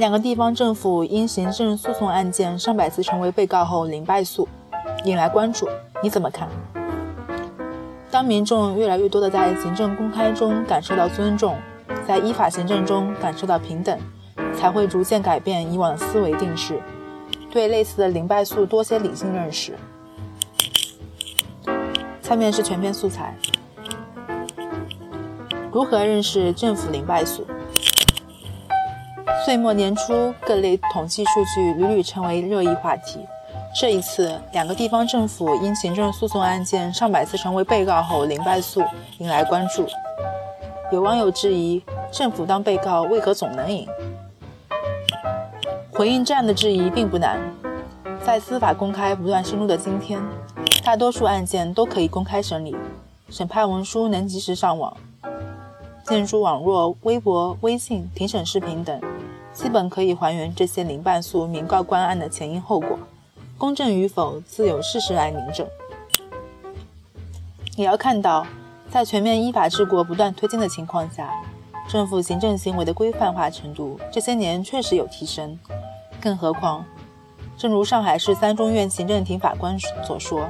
两个地方政府因行政诉讼案件上百次成为被告后零败诉，引来关注。你怎么看？当民众越来越多的在行政公开中感受到尊重，在依法行政中感受到平等，才会逐渐改变以往的思维定式，对类似的零败诉多些理性认识。下面是全篇素材：如何认识政府零败诉？岁末年初，各类统计数据屡屡成为热议话题。这一次，两个地方政府因行政诉讼案件上百次成为被告后零败诉，引来关注。有网友质疑：政府当被告为何总能赢？回应这样的质疑并不难。在司法公开不断深入的今天，大多数案件都可以公开审理，审判文书能及时上网，借助网络、微博、微信、庭审视频等。基本可以还原这些零败诉、民告官案的前因后果，公正与否自有事实来明证。也要看到，在全面依法治国不断推进的情况下，政府行政行为的规范化程度这些年确实有提升。更何况，正如上海市三中院行政庭法官所说，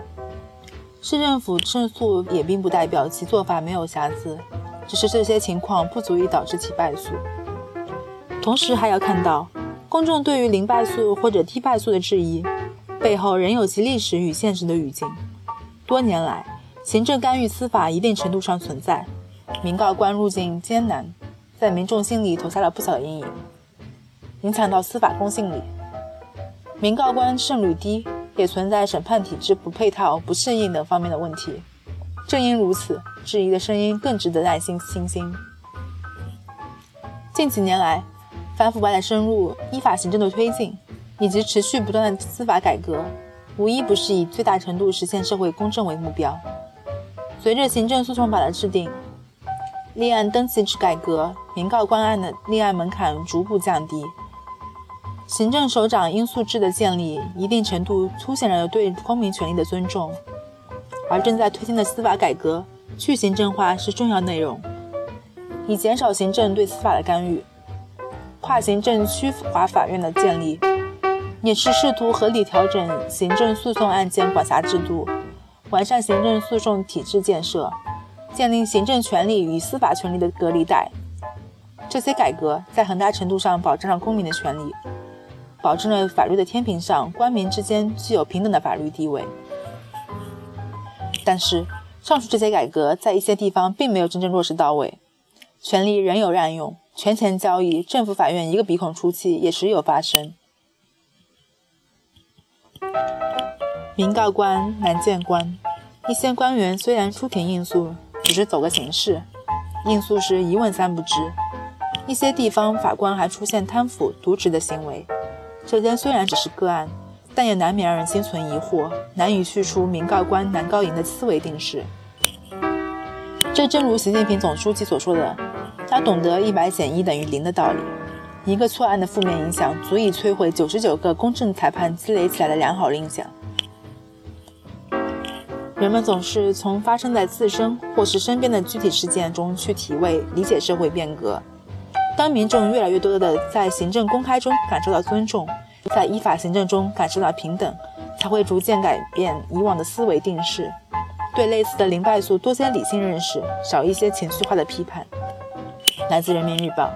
市政府胜诉也并不代表其做法没有瑕疵，只是这些情况不足以导致其败诉。同时还要看到，公众对于零败诉或者低败诉的质疑，背后仍有其历史与现实的语境。多年来，行政干预司法一定程度上存在，民告官路径艰难，在民众心里投下了不小的阴影，影响到司法公信力。民告官胜率低，也存在审判体制不配套、不适应等方面的问题。正因如此，质疑的声音更值得耐心倾听。近几年来，反腐败的深入、依法行政的推进，以及持续不断的司法改革，无一不是以最大程度实现社会公正为目标。随着行政诉讼法的制定，立案登记制改革，民告官案的立案门槛逐步降低，行政首长应素制的建立，一定程度凸显了对公民权利的尊重。而正在推进的司法改革，去行政化是重要内容，以减少行政对司法的干预。跨行政区划法院的建立，也是试图合理调整行政诉讼案件管辖制度，完善行政诉讼体制建设，建立行政权力与司法权力的隔离带。这些改革在很大程度上保障了公民的权利，保证了法律的天平上官民之间具有平等的法律地位。但是，上述这些改革在一些地方并没有真正落实到位，权力仍有滥用。权钱交易，政府法院一个鼻孔出气也时有发生。民告官难见官，一些官员虽然出庭应诉，只是走个形式，应诉时一问三不知。一些地方法官还出现贪腐渎职的行为，这间虽然只是个案，但也难免让人心存疑惑，难以去除民告官难告赢的思维定式。这正如习近平总书记所说的。他懂得一百减一等于零的道理，一个错案的负面影响足以摧毁九十九个公正裁判积累起来的良好印象。人们总是从发生在自身或是身边的具体事件中去体味、理解社会变革。当民众越来越多的在行政公开中感受到尊重，在依法行政中感受到平等，才会逐渐改变以往的思维定式，对类似的零败诉多些理性认识，少一些情绪化的批判。来自人民日报。